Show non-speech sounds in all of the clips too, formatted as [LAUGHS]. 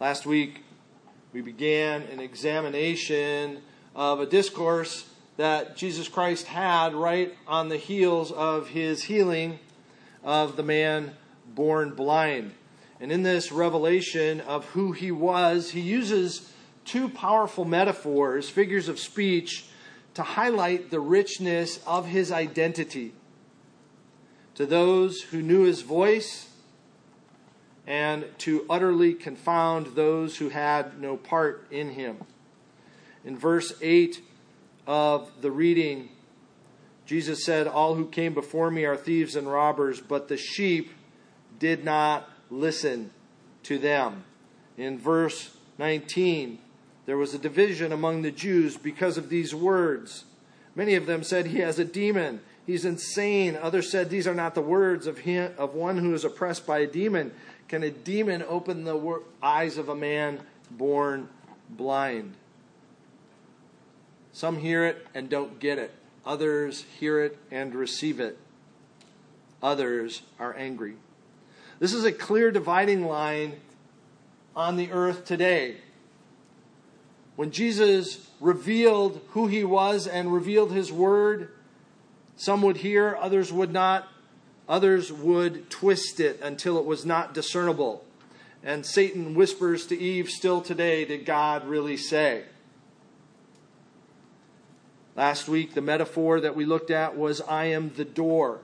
Last week, we began an examination of a discourse that Jesus Christ had right on the heels of his healing of the man born blind. And in this revelation of who he was, he uses two powerful metaphors, figures of speech, to highlight the richness of his identity. To those who knew his voice, and to utterly confound those who had no part in him. In verse 8 of the reading, Jesus said, All who came before me are thieves and robbers, but the sheep did not listen to them. In verse 19, there was a division among the Jews because of these words. Many of them said, He has a demon. He's insane. Others said, These are not the words of, him, of one who is oppressed by a demon. Can a demon open the eyes of a man born blind? Some hear it and don't get it. Others hear it and receive it. Others are angry. This is a clear dividing line on the earth today. When Jesus revealed who he was and revealed his word, some would hear, others would not. Others would twist it until it was not discernible. And Satan whispers to Eve still today, Did God really say? Last week, the metaphor that we looked at was I am the door.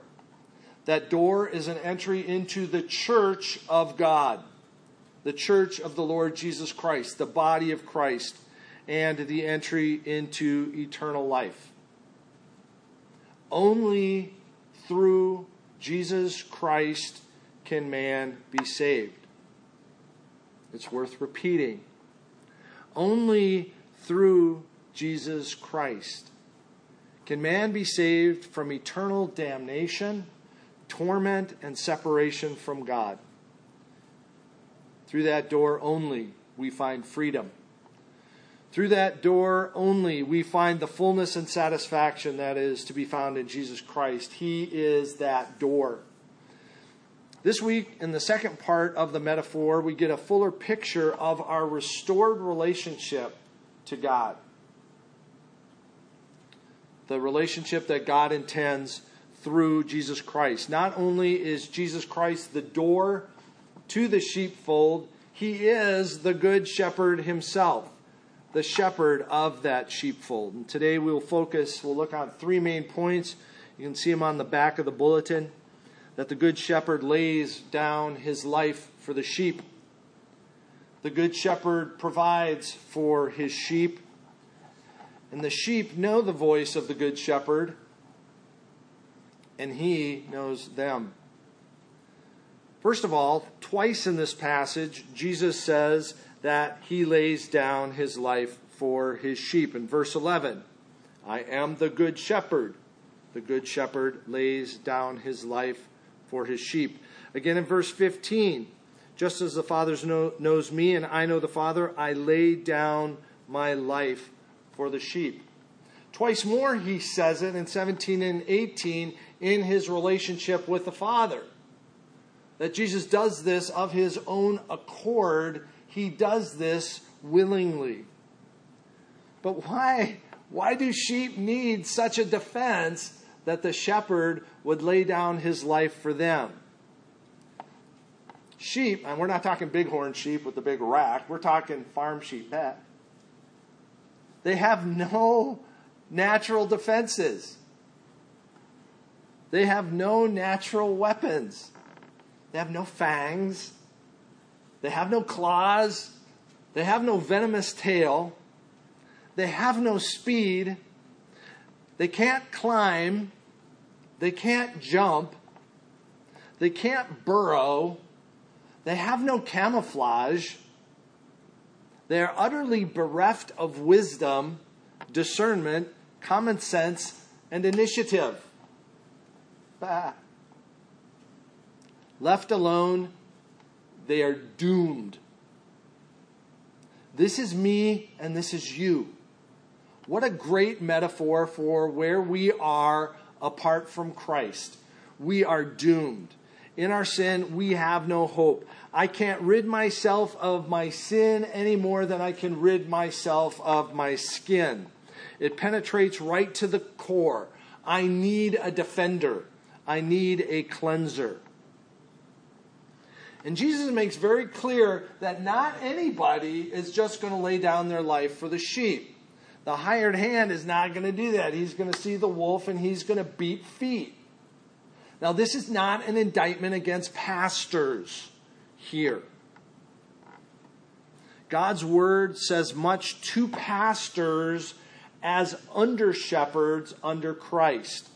That door is an entry into the church of God, the church of the Lord Jesus Christ, the body of Christ, and the entry into eternal life. Only through Jesus Christ can man be saved. It's worth repeating. Only through Jesus Christ can man be saved from eternal damnation, torment, and separation from God. Through that door only we find freedom. Through that door only we find the fullness and satisfaction that is to be found in Jesus Christ. He is that door. This week, in the second part of the metaphor, we get a fuller picture of our restored relationship to God. The relationship that God intends through Jesus Christ. Not only is Jesus Christ the door to the sheepfold, he is the good shepherd himself the shepherd of that sheepfold. And today we'll focus, we'll look on three main points. You can see them on the back of the bulletin that the good shepherd lays down his life for the sheep. The good shepherd provides for his sheep. And the sheep know the voice of the good shepherd, and he knows them. First of all, twice in this passage, Jesus says that he lays down his life for his sheep. In verse 11, I am the good shepherd. The good shepherd lays down his life for his sheep. Again in verse 15, just as the Father know, knows me and I know the Father, I lay down my life for the sheep. Twice more he says it in 17 and 18 in his relationship with the Father. That Jesus does this of his own accord he does this willingly. But why? Why do sheep need such a defense that the shepherd would lay down his life for them? Sheep, and we're not talking bighorn sheep with the big rack, we're talking farm sheep pet. They have no natural defenses. They have no natural weapons. They have no fangs. They have no claws. They have no venomous tail. They have no speed. They can't climb. They can't jump. They can't burrow. They have no camouflage. They are utterly bereft of wisdom, discernment, common sense, and initiative. Bah. Left alone, they are doomed. This is me and this is you. What a great metaphor for where we are apart from Christ. We are doomed. In our sin, we have no hope. I can't rid myself of my sin any more than I can rid myself of my skin. It penetrates right to the core. I need a defender. I need a cleanser. And Jesus makes very clear that not anybody is just going to lay down their life for the sheep. The hired hand is not going to do that. He's going to see the wolf and he's going to beat feet. Now, this is not an indictment against pastors here. God's word says much to pastors as under shepherds under Christ.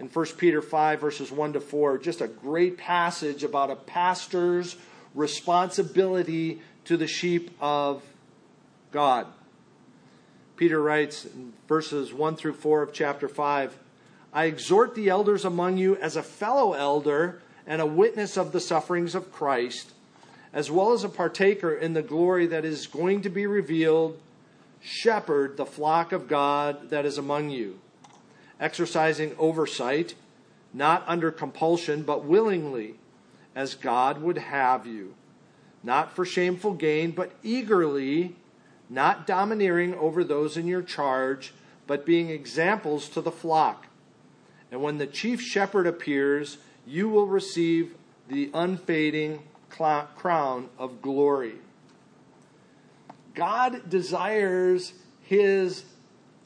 In 1 Peter 5, verses 1 to 4, just a great passage about a pastor's responsibility to the sheep of God. Peter writes in verses 1 through 4 of chapter 5 I exhort the elders among you as a fellow elder and a witness of the sufferings of Christ, as well as a partaker in the glory that is going to be revealed. Shepherd the flock of God that is among you, exercising oversight, not under compulsion, but willingly, as God would have you, not for shameful gain, but eagerly, not domineering over those in your charge, but being examples to the flock. And when the chief shepherd appears, you will receive the unfading crown of glory. God desires his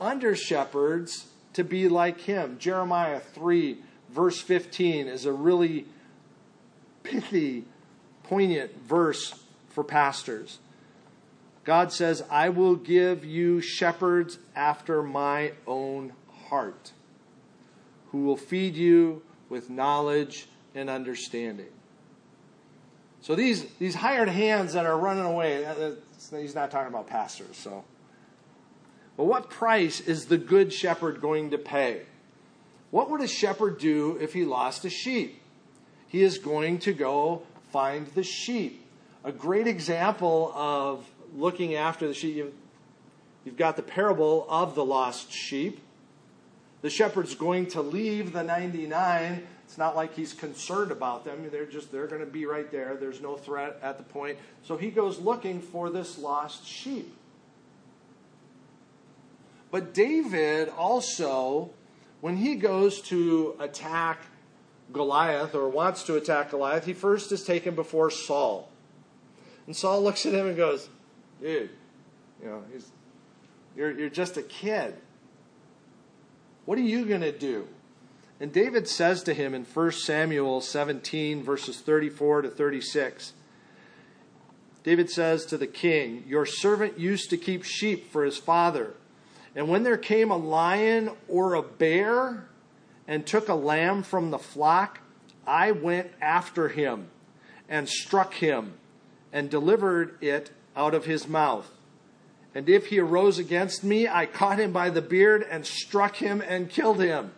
under shepherds to be like him. Jeremiah 3, verse 15, is a really pithy, poignant verse for pastors. God says, I will give you shepherds after my own heart who will feed you with knowledge and understanding. So these, these hired hands that are running away, uh, uh, he's not talking about pastors. So, but what price is the good shepherd going to pay? What would a shepherd do if he lost a sheep? He is going to go find the sheep. A great example of looking after the sheep. You've got the parable of the lost sheep. The shepherd's going to leave the 99. It's not like he's concerned about them. They're just they're going to be right there. There's no threat at the point. So he goes looking for this lost sheep. But David also when he goes to attack Goliath or wants to attack Goliath, he first is taken before Saul. And Saul looks at him and goes, "Dude, you know, you're, you're just a kid. What are you going to do? And David says to him in 1 Samuel 17, verses 34 to 36, David says to the king, Your servant used to keep sheep for his father. And when there came a lion or a bear and took a lamb from the flock, I went after him and struck him and delivered it out of his mouth. And if he arose against me, I caught him by the beard and struck him and killed him.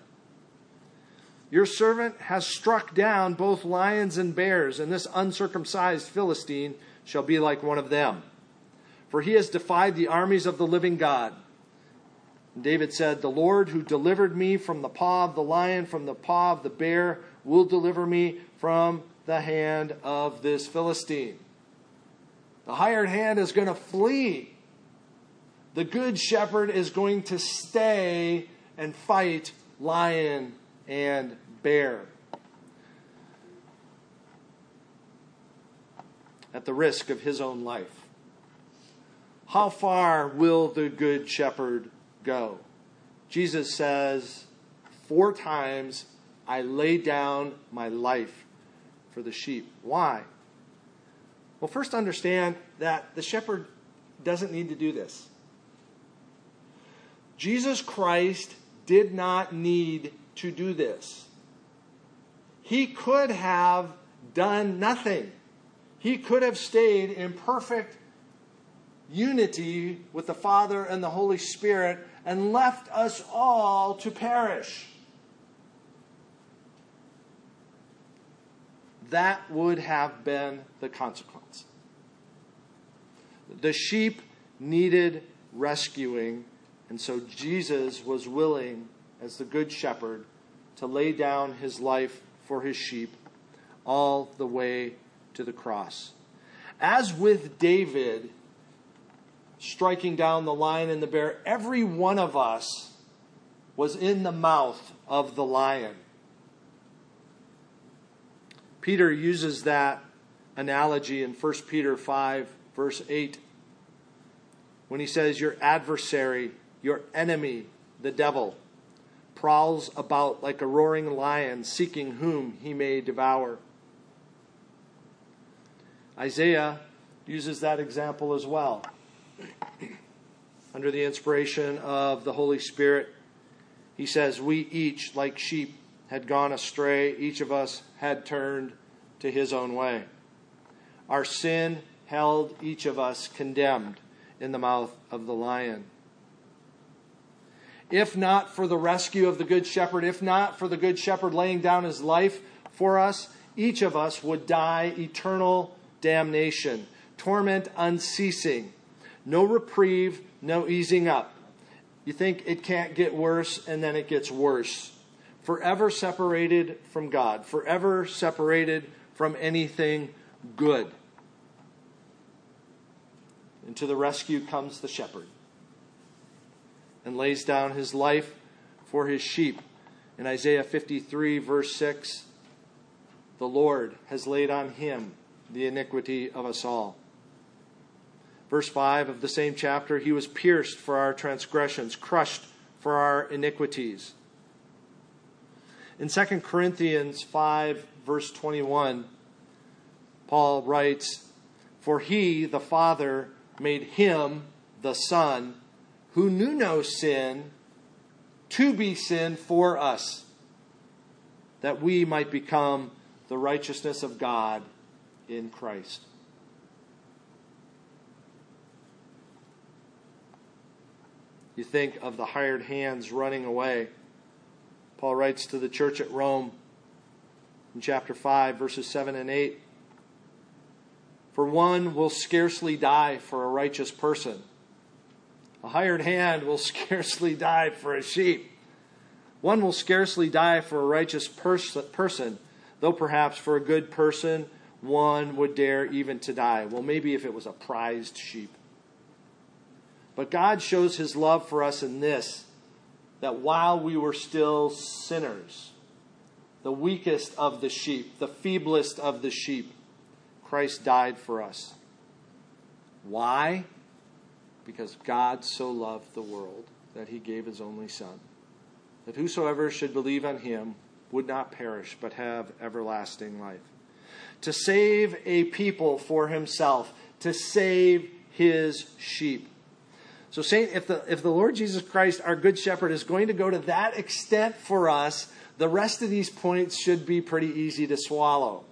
Your servant has struck down both lions and bears, and this uncircumcised Philistine shall be like one of them. For he has defied the armies of the living God. And David said, The Lord who delivered me from the paw of the lion, from the paw of the bear, will deliver me from the hand of this Philistine. The hired hand is going to flee the good shepherd is going to stay and fight lion and bear. At the risk of his own life. How far will the good shepherd go? Jesus says, Four times I lay down my life for the sheep. Why? Well, first understand that the shepherd doesn't need to do this. Jesus Christ did not need to do this. He could have done nothing. He could have stayed in perfect unity with the Father and the Holy Spirit and left us all to perish. That would have been the consequence. The sheep needed rescuing and so Jesus was willing, as the Good Shepherd, to lay down his life for his sheep all the way to the cross. As with David striking down the lion and the bear, every one of us was in the mouth of the lion. Peter uses that analogy in 1 Peter 5, verse 8, when he says, Your adversary, your enemy, the devil, prowls about like a roaring lion, seeking whom he may devour. Isaiah uses that example as well. Under the inspiration of the Holy Spirit, he says, We each, like sheep, had gone astray. Each of us had turned to his own way. Our sin held each of us condemned in the mouth of the lion. If not for the rescue of the Good Shepherd, if not for the Good Shepherd laying down his life for us, each of us would die eternal damnation, torment unceasing, no reprieve, no easing up. You think it can't get worse, and then it gets worse. Forever separated from God, forever separated from anything good. And to the rescue comes the shepherd and lays down his life for his sheep. In Isaiah 53, verse 6, the Lord has laid on him the iniquity of us all. Verse 5 of the same chapter, he was pierced for our transgressions, crushed for our iniquities. In 2 Corinthians 5, verse 21, Paul writes, For he, the Father, made him, the Son, who knew no sin, to be sin for us, that we might become the righteousness of God in Christ. You think of the hired hands running away. Paul writes to the church at Rome in chapter 5, verses 7 and 8 For one will scarcely die for a righteous person, a hired hand will [LAUGHS] scarcely die for a sheep. One will scarcely die for a righteous pers- person, though perhaps for a good person one would dare even to die. Well, maybe if it was a prized sheep. But God shows his love for us in this that while we were still sinners, the weakest of the sheep, the feeblest of the sheep, Christ died for us. Why? Because God so loved the world that he gave his only Son, that whosoever should believe on him would not perish, but have everlasting life to save a people for himself, to save his sheep. So, if the, if the Lord Jesus Christ, our Good Shepherd, is going to go to that extent for us, the rest of these points should be pretty easy to swallow.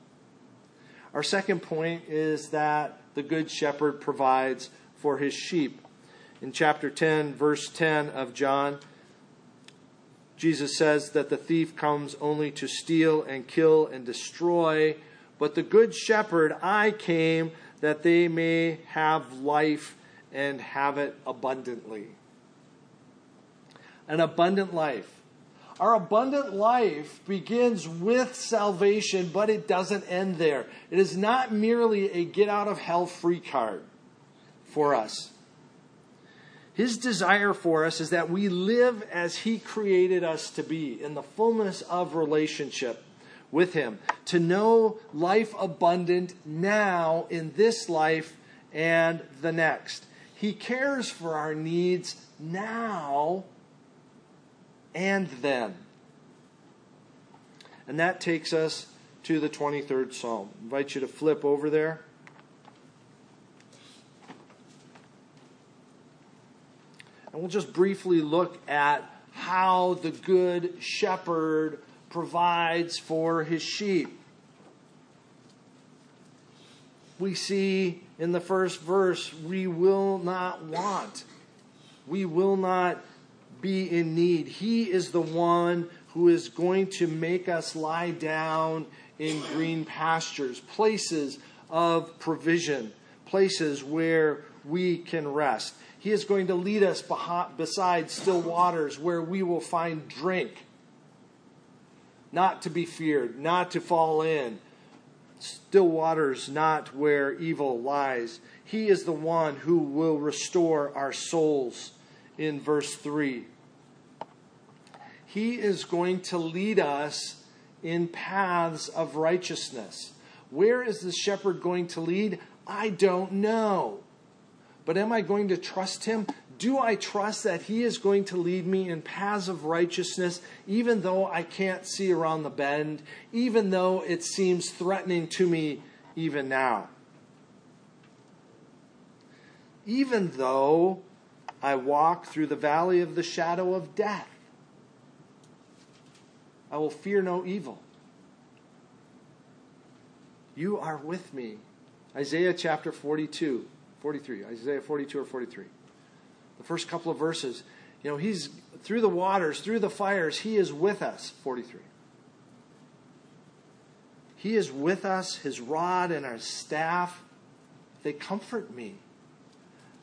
Our second point is that the Good Shepherd provides for his sheep. In chapter 10, verse 10 of John, Jesus says that the thief comes only to steal and kill and destroy. But the good shepherd, I came that they may have life and have it abundantly. An abundant life. Our abundant life begins with salvation, but it doesn't end there. It is not merely a get out of hell free card for us. His desire for us is that we live as He created us to be, in the fullness of relationship with Him, to know life abundant now in this life and the next. He cares for our needs now and then. And that takes us to the 23rd Psalm. I invite you to flip over there. And we'll just briefly look at how the Good Shepherd provides for his sheep. We see in the first verse, we will not want. We will not be in need. He is the one who is going to make us lie down in green pastures, places of provision, places where we can rest. He is going to lead us beside still waters where we will find drink not to be feared, not to fall in, still waters not where evil lies. He is the one who will restore our souls in verse 3. He is going to lead us in paths of righteousness. Where is the shepherd going to lead? I don't know. But am I going to trust him? Do I trust that he is going to lead me in paths of righteousness, even though I can't see around the bend, even though it seems threatening to me even now? Even though I walk through the valley of the shadow of death, I will fear no evil. You are with me. Isaiah chapter 42, 43. Isaiah 42 or 43 the first couple of verses, you know, he's through the waters, through the fires, he is with us. 43. He is with us, his rod and our staff, they comfort me.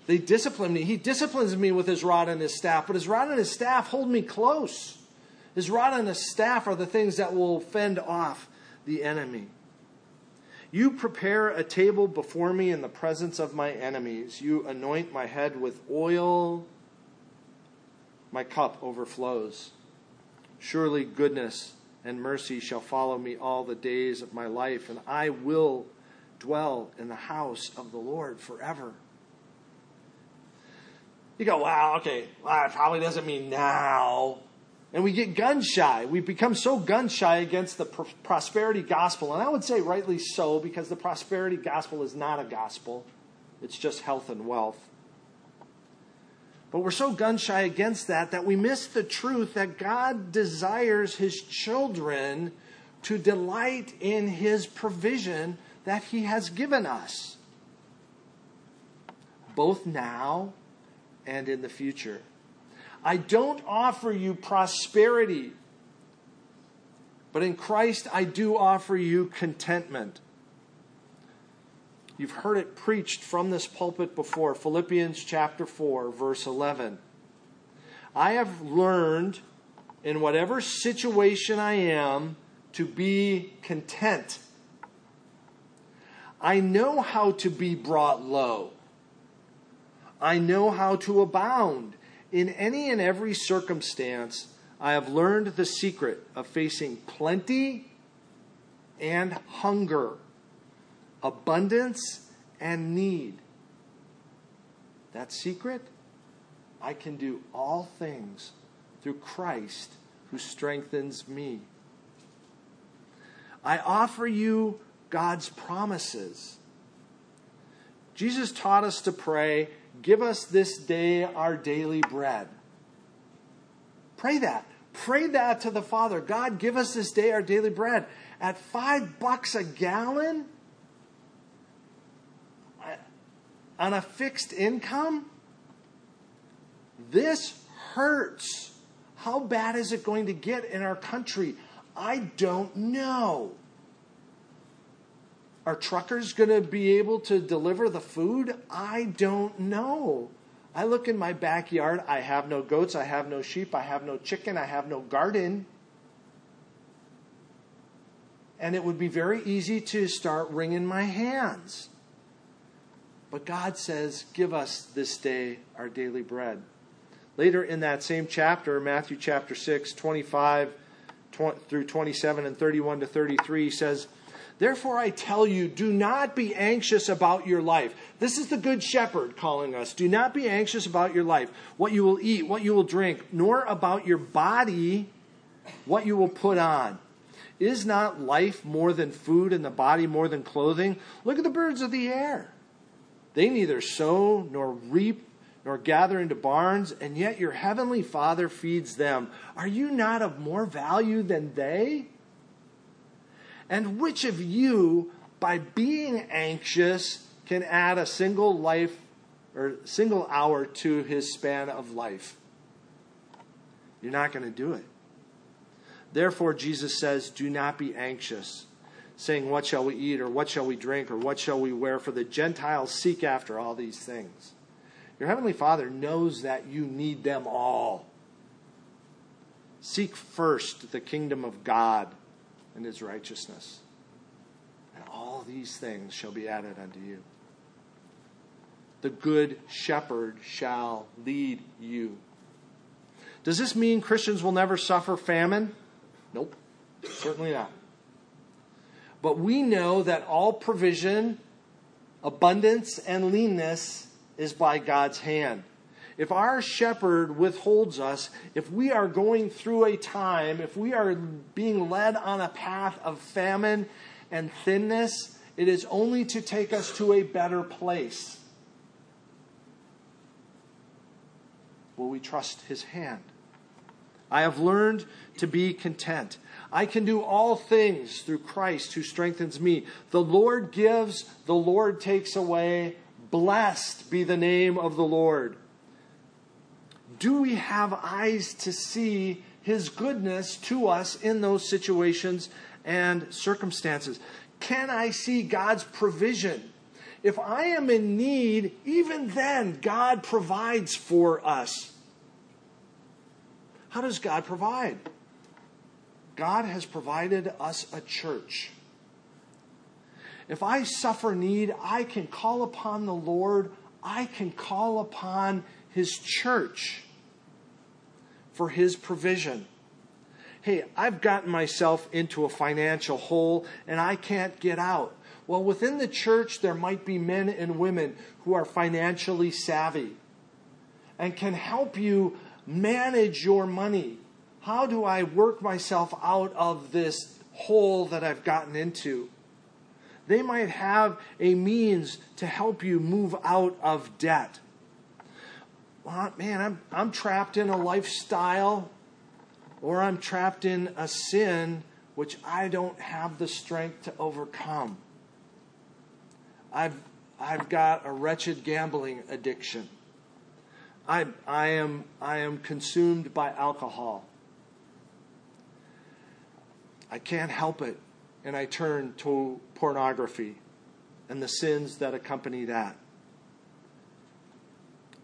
They discipline me. He disciplines me with his rod and his staff, but his rod and his staff hold me close. His rod and his staff are the things that will fend off the enemy. You prepare a table before me in the presence of my enemies. You anoint my head with oil. My cup overflows. Surely goodness and mercy shall follow me all the days of my life, and I will dwell in the house of the Lord forever. You go, wow, okay, well, that probably doesn't mean now. And we get gun shy. We become so gun shy against the pr- prosperity gospel. And I would say rightly so, because the prosperity gospel is not a gospel, it's just health and wealth. But we're so gun shy against that that we miss the truth that God desires his children to delight in his provision that he has given us, both now and in the future. I don't offer you prosperity, but in Christ I do offer you contentment. You've heard it preached from this pulpit before Philippians chapter 4, verse 11. I have learned in whatever situation I am to be content. I know how to be brought low. I know how to abound. In any and every circumstance, I have learned the secret of facing plenty and hunger, abundance and need. That secret, I can do all things through Christ who strengthens me. I offer you God's promises. Jesus taught us to pray Give us this day our daily bread. Pray that. Pray that to the Father. God, give us this day our daily bread. At five bucks a gallon on a fixed income, this hurts. How bad is it going to get in our country? I don't know. Are truckers going to be able to deliver the food? I don't know. I look in my backyard. I have no goats. I have no sheep. I have no chicken. I have no garden. And it would be very easy to start wringing my hands. But God says, Give us this day our daily bread. Later in that same chapter, Matthew chapter 6, 25 through 27 and 31 to 33 says, Therefore, I tell you, do not be anxious about your life. This is the Good Shepherd calling us. Do not be anxious about your life, what you will eat, what you will drink, nor about your body, what you will put on. Is not life more than food and the body more than clothing? Look at the birds of the air. They neither sow nor reap nor gather into barns, and yet your heavenly Father feeds them. Are you not of more value than they? And which of you, by being anxious, can add a single life or single hour to his span of life? You're not going to do it. Therefore, Jesus says, Do not be anxious, saying, What shall we eat, or what shall we drink, or what shall we wear? For the Gentiles seek after all these things. Your Heavenly Father knows that you need them all. Seek first the kingdom of God and his righteousness. And all these things shall be added unto you. The good shepherd shall lead you. Does this mean Christians will never suffer famine? Nope, certainly not. But we know that all provision, abundance, and leanness is by God's hand. If our shepherd withholds us, if we are going through a time, if we are being led on a path of famine and thinness, it is only to take us to a better place. Will we trust his hand? I have learned to be content. I can do all things through Christ who strengthens me. The Lord gives, the Lord takes away. Blessed be the name of the Lord. Do we have eyes to see his goodness to us in those situations and circumstances? Can I see God's provision? If I am in need, even then, God provides for us. How does God provide? God has provided us a church. If I suffer need, I can call upon the Lord. I can call upon His church for His provision. Hey, I've gotten myself into a financial hole and I can't get out. Well, within the church, there might be men and women who are financially savvy and can help you manage your money. How do I work myself out of this hole that I've gotten into? They might have a means to help you move out of debt. Well, man, I'm, I'm trapped in a lifestyle or I'm trapped in a sin which I don't have the strength to overcome. I've, I've got a wretched gambling addiction. I, I, am, I am consumed by alcohol. I can't help it, and I turn to pornography and the sins that accompany that.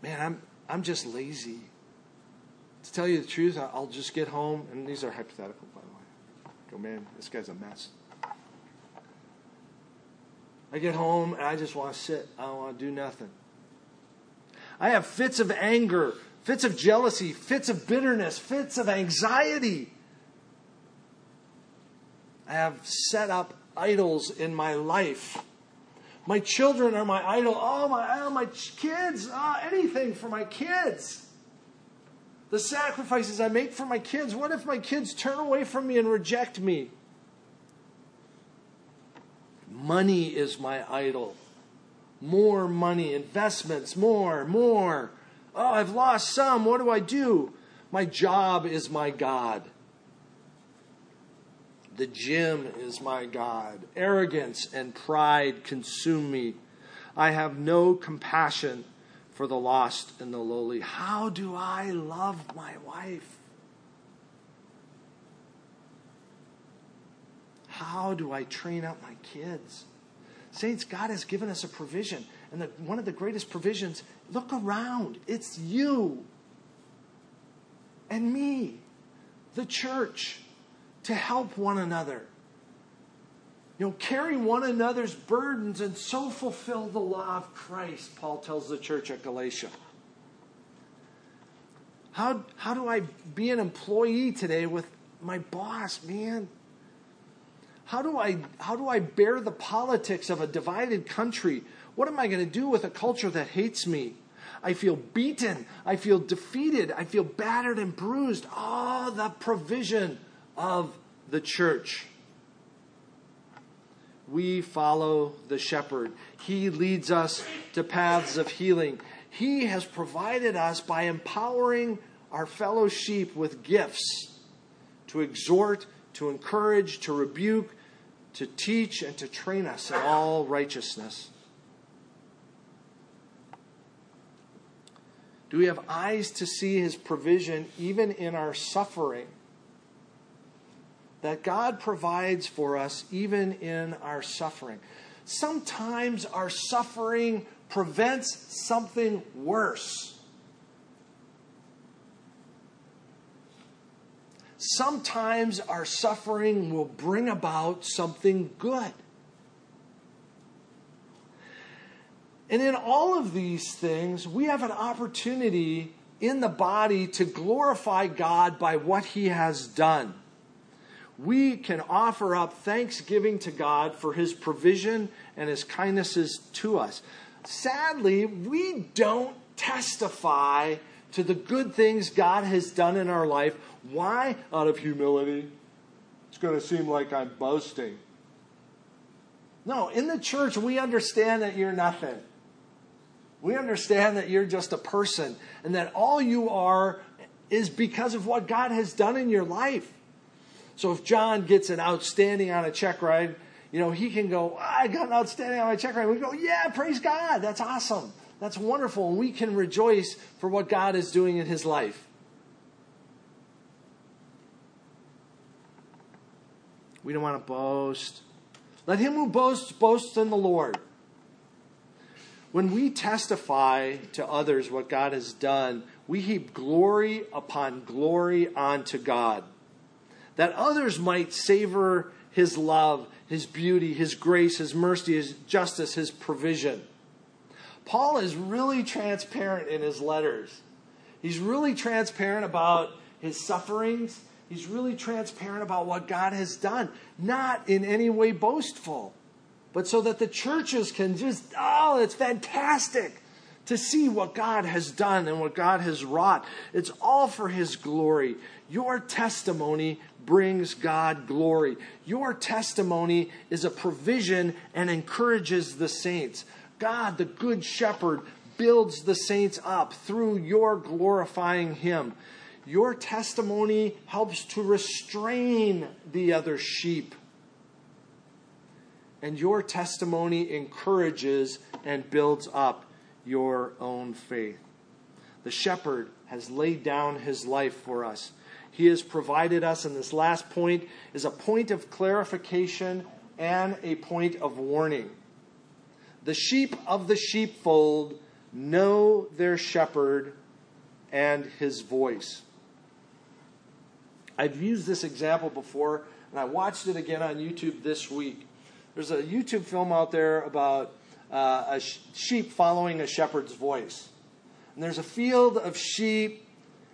Man, I'm, I'm just lazy. To tell you the truth, I'll just get home, and these are hypothetical, by the way. Go, man, this guy's a mess. I get home and I just want to sit. I don't want to do nothing. I have fits of anger, fits of jealousy, fits of bitterness, fits of anxiety. I have set up idols in my life. My children are my idol. Oh, my, oh, my kids. Oh, anything for my kids. The sacrifices I make for my kids. What if my kids turn away from me and reject me? Money is my idol more money, investments, more, more. Oh, I've lost some. What do I do? My job is my God. The gym is my God. Arrogance and pride consume me. I have no compassion for the lost and the lowly. How do I love my wife? How do I train up my kids? Saints, God has given us a provision. And the, one of the greatest provisions, look around. It's you and me, the church, to help one another. You know, carry one another's burdens and so fulfill the law of Christ, Paul tells the church at Galatia. How, how do I be an employee today with my boss, man? How do I how do I bear the politics of a divided country? What am I going to do with a culture that hates me? I feel beaten. I feel defeated. I feel battered and bruised. Oh, the provision of the church. We follow the shepherd. He leads us to paths of healing. He has provided us by empowering our fellow sheep with gifts to exhort, to encourage, to rebuke, to teach and to train us in all righteousness. Do we have eyes to see his provision even in our suffering? That God provides for us even in our suffering. Sometimes our suffering prevents something worse. sometimes our suffering will bring about something good. And in all of these things, we have an opportunity in the body to glorify God by what He has done. We can offer up thanksgiving to God for His provision and His kindnesses to us. Sadly, we don't testify to the good things God has done in our life. Why? Out of humility. It's going to seem like I'm boasting. No, in the church, we understand that you're nothing. We understand that you're just a person and that all you are is because of what God has done in your life. So if John gets an outstanding on a check ride, you know, he can go, I got an outstanding on my check ride. We go, yeah, praise God. That's awesome. That's wonderful. And we can rejoice for what God is doing in his life. We don't want to boast. Let him who boasts boast in the Lord. When we testify to others what God has done, we heap glory upon glory onto God. That others might savor his love, his beauty, his grace, his mercy, his justice, his provision. Paul is really transparent in his letters. He's really transparent about his sufferings. He's really transparent about what God has done, not in any way boastful but so that the churches can just, oh, it's fantastic to see what God has done and what God has wrought. It's all for His glory. Your testimony brings God glory. Your testimony is a provision and encourages the saints. God, the Good Shepherd, builds the saints up through your glorifying Him. Your testimony helps to restrain the other sheep and your testimony encourages and builds up your own faith. The shepherd has laid down his life for us. He has provided us, and this last point is a point of clarification and a point of warning. The sheep of the sheepfold know their shepherd and his voice. I've used this example before, and I watched it again on YouTube this week. There's a YouTube film out there about uh, a sh- sheep following a shepherd's voice. And there's a field of sheep,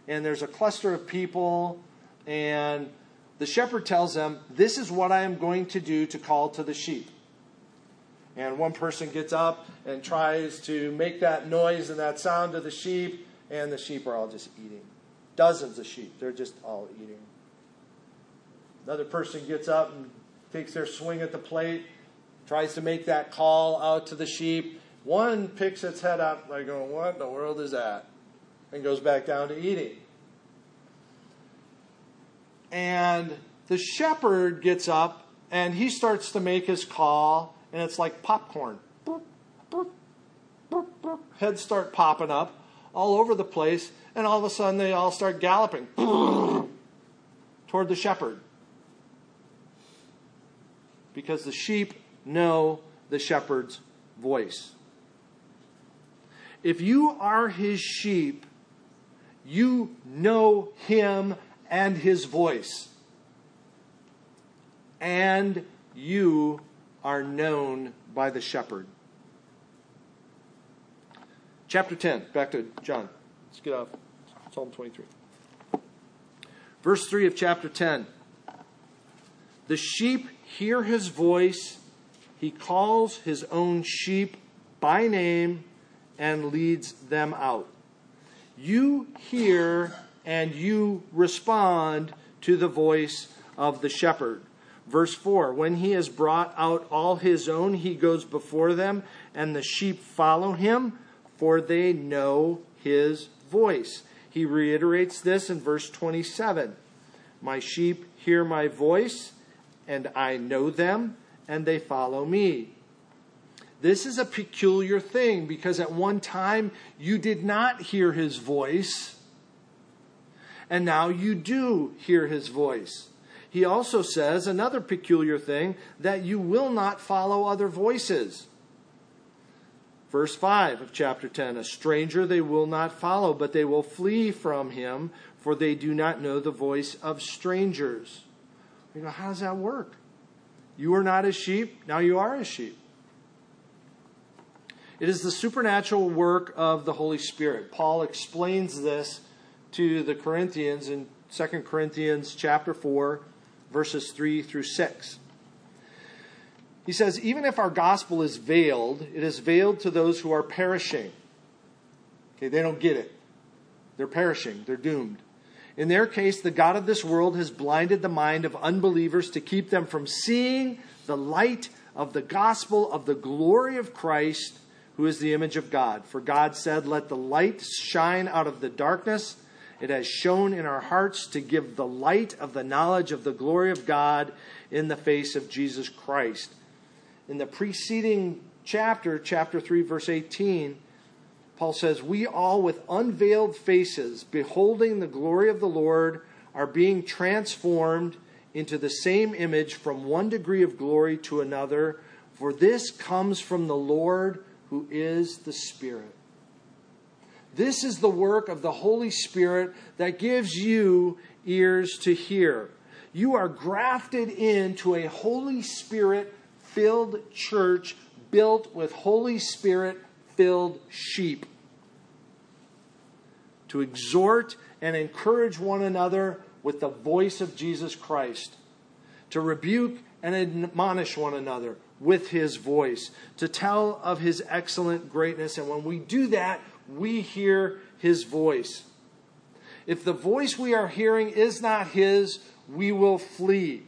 and there's a cluster of people, and the shepherd tells them, This is what I am going to do to call to the sheep. And one person gets up and tries to make that noise and that sound to the sheep, and the sheep are all just eating. Dozens of sheep, they're just all eating. Another person gets up and takes their swing at the plate, tries to make that call out to the sheep. One picks its head up, like going, What in the world is that? And goes back down to eating. And the shepherd gets up and he starts to make his call, and it's like popcorn. Heads start popping up all over the place, and all of a sudden they all start galloping [CLEARS THROAT] toward the shepherd. Because the sheep know the shepherd's voice. If you are his sheep, you know him and his voice. And you are known by the shepherd. Chapter 10, back to John. Let's get off Psalm 23. Verse 3 of chapter 10. The sheep hear his voice he calls his own sheep by name and leads them out. You hear and you respond to the voice of the shepherd. Verse 4 When he has brought out all his own, he goes before them, and the sheep follow him, for they know his voice. He reiterates this in verse 27 My sheep hear my voice, and I know them, and they follow me. This is a peculiar thing because at one time you did not hear his voice, and now you do hear his voice. He also says another peculiar thing that you will not follow other voices. Verse 5 of chapter 10 A stranger they will not follow, but they will flee from him, for they do not know the voice of strangers. You go, how does that work? You were not a sheep, now you are a sheep. It is the supernatural work of the Holy Spirit. Paul explains this to the Corinthians in 2 Corinthians chapter 4 verses 3 through 6. He says, Even if our gospel is veiled, it is veiled to those who are perishing. Okay, they don't get it. They're perishing, they're doomed. In their case, the God of this world has blinded the mind of unbelievers to keep them from seeing the light of the gospel of the glory of Christ, who is the image of God. For God said, Let the light shine out of the darkness. It has shone in our hearts to give the light of the knowledge of the glory of God in the face of Jesus Christ. In the preceding chapter, chapter 3, verse 18, Paul says, We all with unveiled faces, beholding the glory of the Lord, are being transformed into the same image from one degree of glory to another, for this comes from the Lord who is the Spirit. This is the work of the Holy Spirit that gives you ears to hear. You are grafted into a Holy Spirit filled church built with Holy Spirit filled sheep to exhort and encourage one another with the voice of Jesus Christ, to rebuke and admonish one another with his voice, to tell of his excellent greatness. And when we do that, we hear his voice. If the voice we are hearing is not his, we will flee.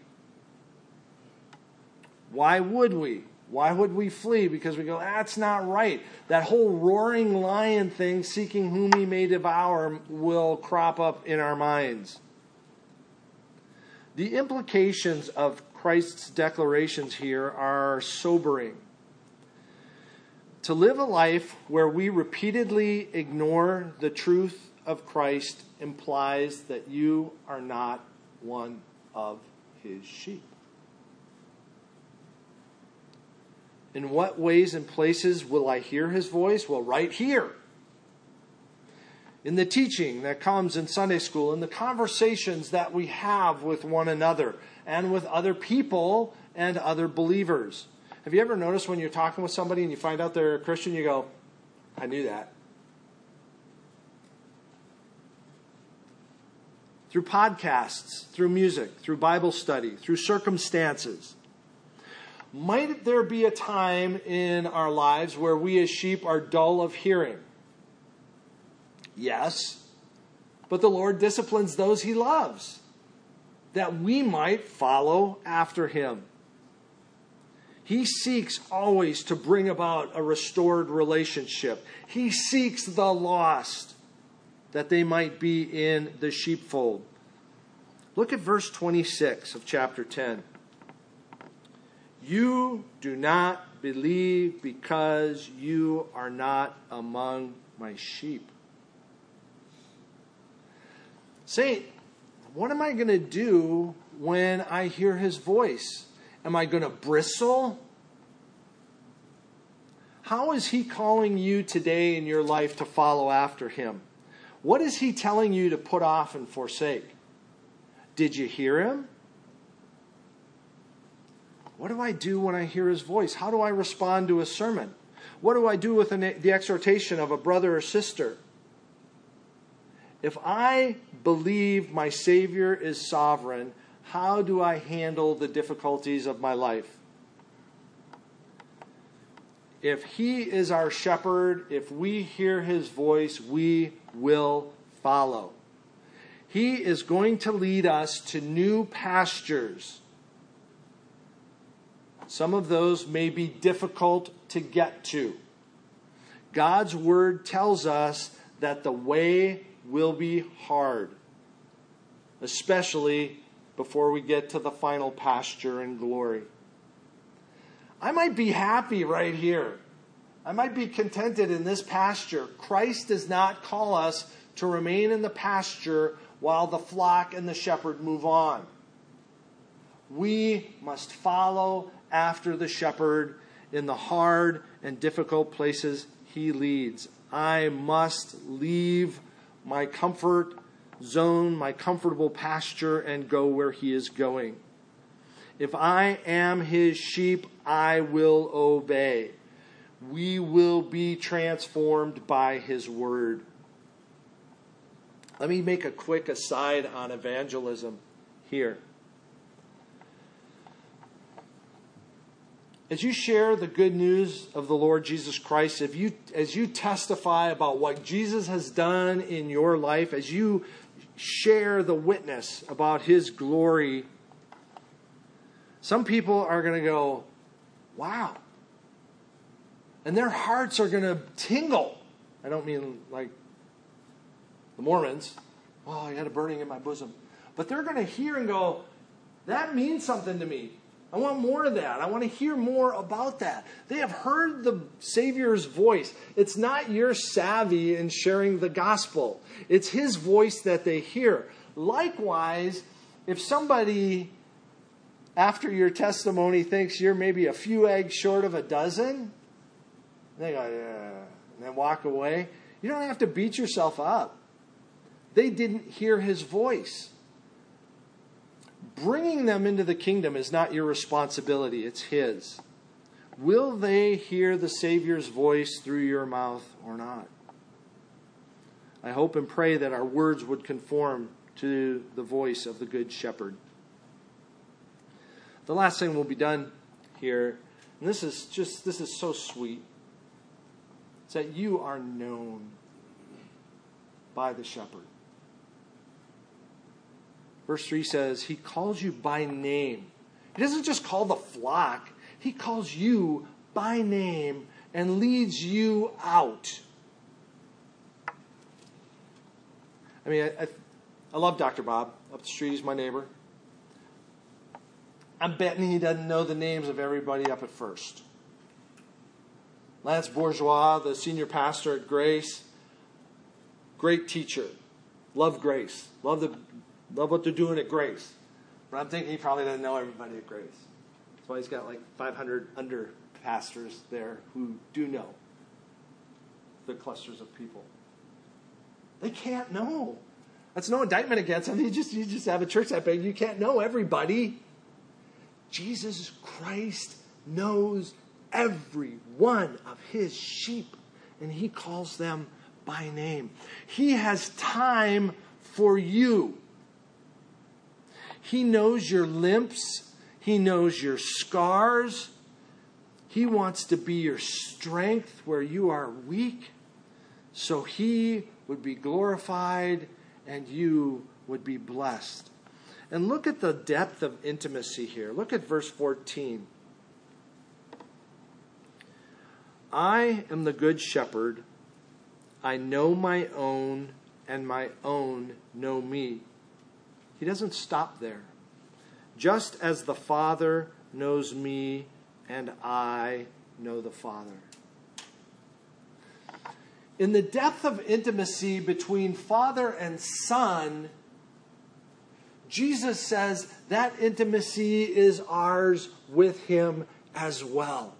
Why would we? Why would we flee? Because we go, that's not right. That whole roaring lion thing, seeking whom he may devour, will crop up in our minds. The implications of Christ's declarations here are sobering. To live a life where we repeatedly ignore the truth of Christ implies that you are not one of his sheep. In what ways and places will I hear his voice? Well, right here. In the teaching that comes in Sunday school, in the conversations that we have with one another and with other people and other believers. Have you ever noticed when you're talking with somebody and you find out they're a Christian, you go, I knew that. Through podcasts, through music, through Bible study, through circumstances. Might there be a time in our lives where we as sheep are dull of hearing? Yes. But the Lord disciplines those he loves, that we might follow after him. He seeks always to bring about a restored relationship. He seeks the lost that they might be in the sheepfold. Look at verse 26 of chapter 10. You do not believe because you are not among my sheep. Saint, what am I going to do when I hear his voice? Am I going to bristle? How is he calling you today in your life to follow after him? What is he telling you to put off and forsake? Did you hear him? What do I do when I hear his voice? How do I respond to a sermon? What do I do with the exhortation of a brother or sister? If I believe my Savior is sovereign, how do I handle the difficulties of my life? If He is our shepherd, if we hear His voice, we will follow. He is going to lead us to new pastures. Some of those may be difficult to get to. God's word tells us that the way will be hard, especially before we get to the final pasture and glory. I might be happy right here. I might be contented in this pasture. Christ does not call us to remain in the pasture while the flock and the shepherd move on. We must follow after the shepherd in the hard and difficult places he leads. I must leave my comfort zone, my comfortable pasture, and go where he is going. If I am his sheep, I will obey. we will be transformed by his word. Let me make a quick aside on evangelism here. As you share the good news of the Lord Jesus Christ, if you, as you testify about what Jesus has done in your life, as you share the witness about his glory, some people are going to go, wow. And their hearts are going to tingle. I don't mean like the Mormons. Oh, I got a burning in my bosom. But they're going to hear and go, that means something to me. I want more of that. I want to hear more about that. They have heard the Savior's voice. It's not your savvy in sharing the gospel, it's His voice that they hear. Likewise, if somebody after your testimony thinks you're maybe a few eggs short of a dozen, they go, yeah, and then walk away. You don't have to beat yourself up. They didn't hear his voice. Bringing them into the kingdom is not your responsibility, it's his. Will they hear the Savior's voice through your mouth or not? I hope and pray that our words would conform to the voice of the Good Shepherd. The last thing will be done here, and this is just this is so sweet. It's that you are known by the shepherd. Verse 3 says, He calls you by name. He doesn't just call the flock, He calls you by name and leads you out. I mean, I, I, I love Dr. Bob up the street. He's my neighbor. I'm betting he doesn't know the names of everybody up at first. Lance Bourgeois, the senior pastor at Grace, great teacher. Love Grace. Love the Love what they're doing at Grace. But I'm thinking he probably doesn't know everybody at Grace. That's why he's got like 500 under pastors there who do know the clusters of people. They can't know. That's no indictment against them. You just, you just have a church that big. You can't know everybody. Jesus Christ knows every one of his sheep, and he calls them by name. He has time for you. He knows your limps, He knows your scars. He wants to be your strength where you are weak, so He would be glorified and you would be blessed. And look at the depth of intimacy here. Look at verse 14. I am the good shepherd. I know my own, and my own know me. He doesn't stop there. Just as the Father knows me and I know the Father. In the depth of intimacy between Father and Son, Jesus says that intimacy is ours with Him as well.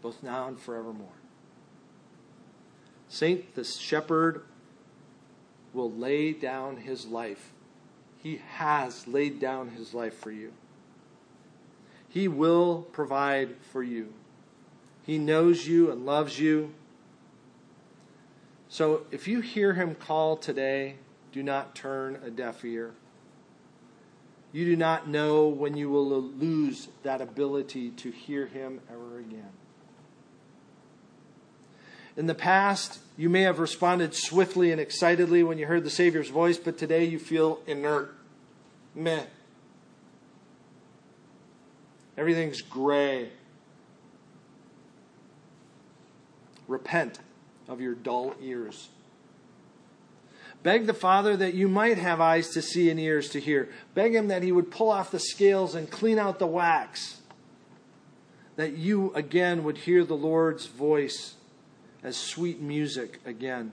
Both now and forevermore. Saint, the shepherd, will lay down his life. He has laid down his life for you. He will provide for you. He knows you and loves you. So if you hear him call today, do not turn a deaf ear. You do not know when you will lose that ability to hear him ever again. In the past, you may have responded swiftly and excitedly when you heard the Savior's voice, but today you feel inert. Meh. Everything's gray. Repent of your dull ears. Beg the Father that you might have eyes to see and ears to hear. Beg Him that He would pull off the scales and clean out the wax. That you again would hear the Lord's voice as sweet music again.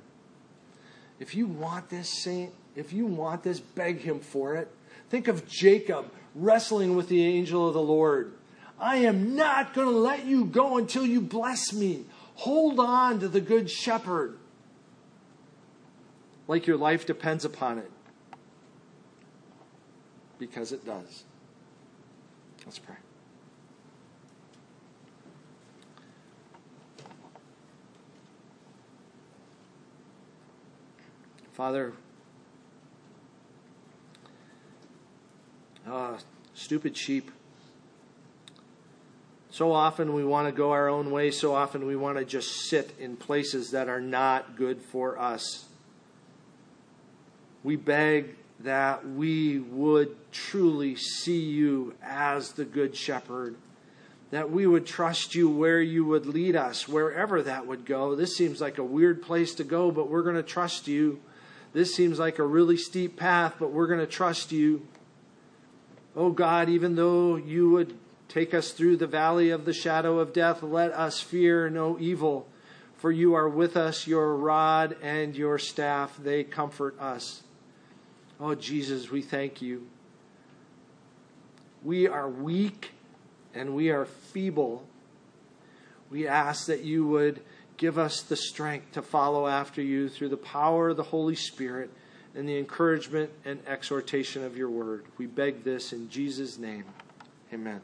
If you want this, saint, if you want this, beg him for it. Think of Jacob wrestling with the angel of the Lord. I am not going to let you go until you bless me. Hold on to the good shepherd like your life depends upon it. Because it does. Let's pray. Father, uh, stupid sheep. So often we want to go our own way. So often we want to just sit in places that are not good for us. We beg that we would truly see you as the Good Shepherd, that we would trust you where you would lead us, wherever that would go. This seems like a weird place to go, but we're going to trust you. This seems like a really steep path, but we're going to trust you. Oh God, even though you would take us through the valley of the shadow of death, let us fear no evil, for you are with us, your rod and your staff, they comfort us. Oh Jesus, we thank you. We are weak and we are feeble. We ask that you would give us the strength to follow after you through the power of the Holy Spirit and the encouragement and exhortation of your word. We beg this in Jesus' name. Amen.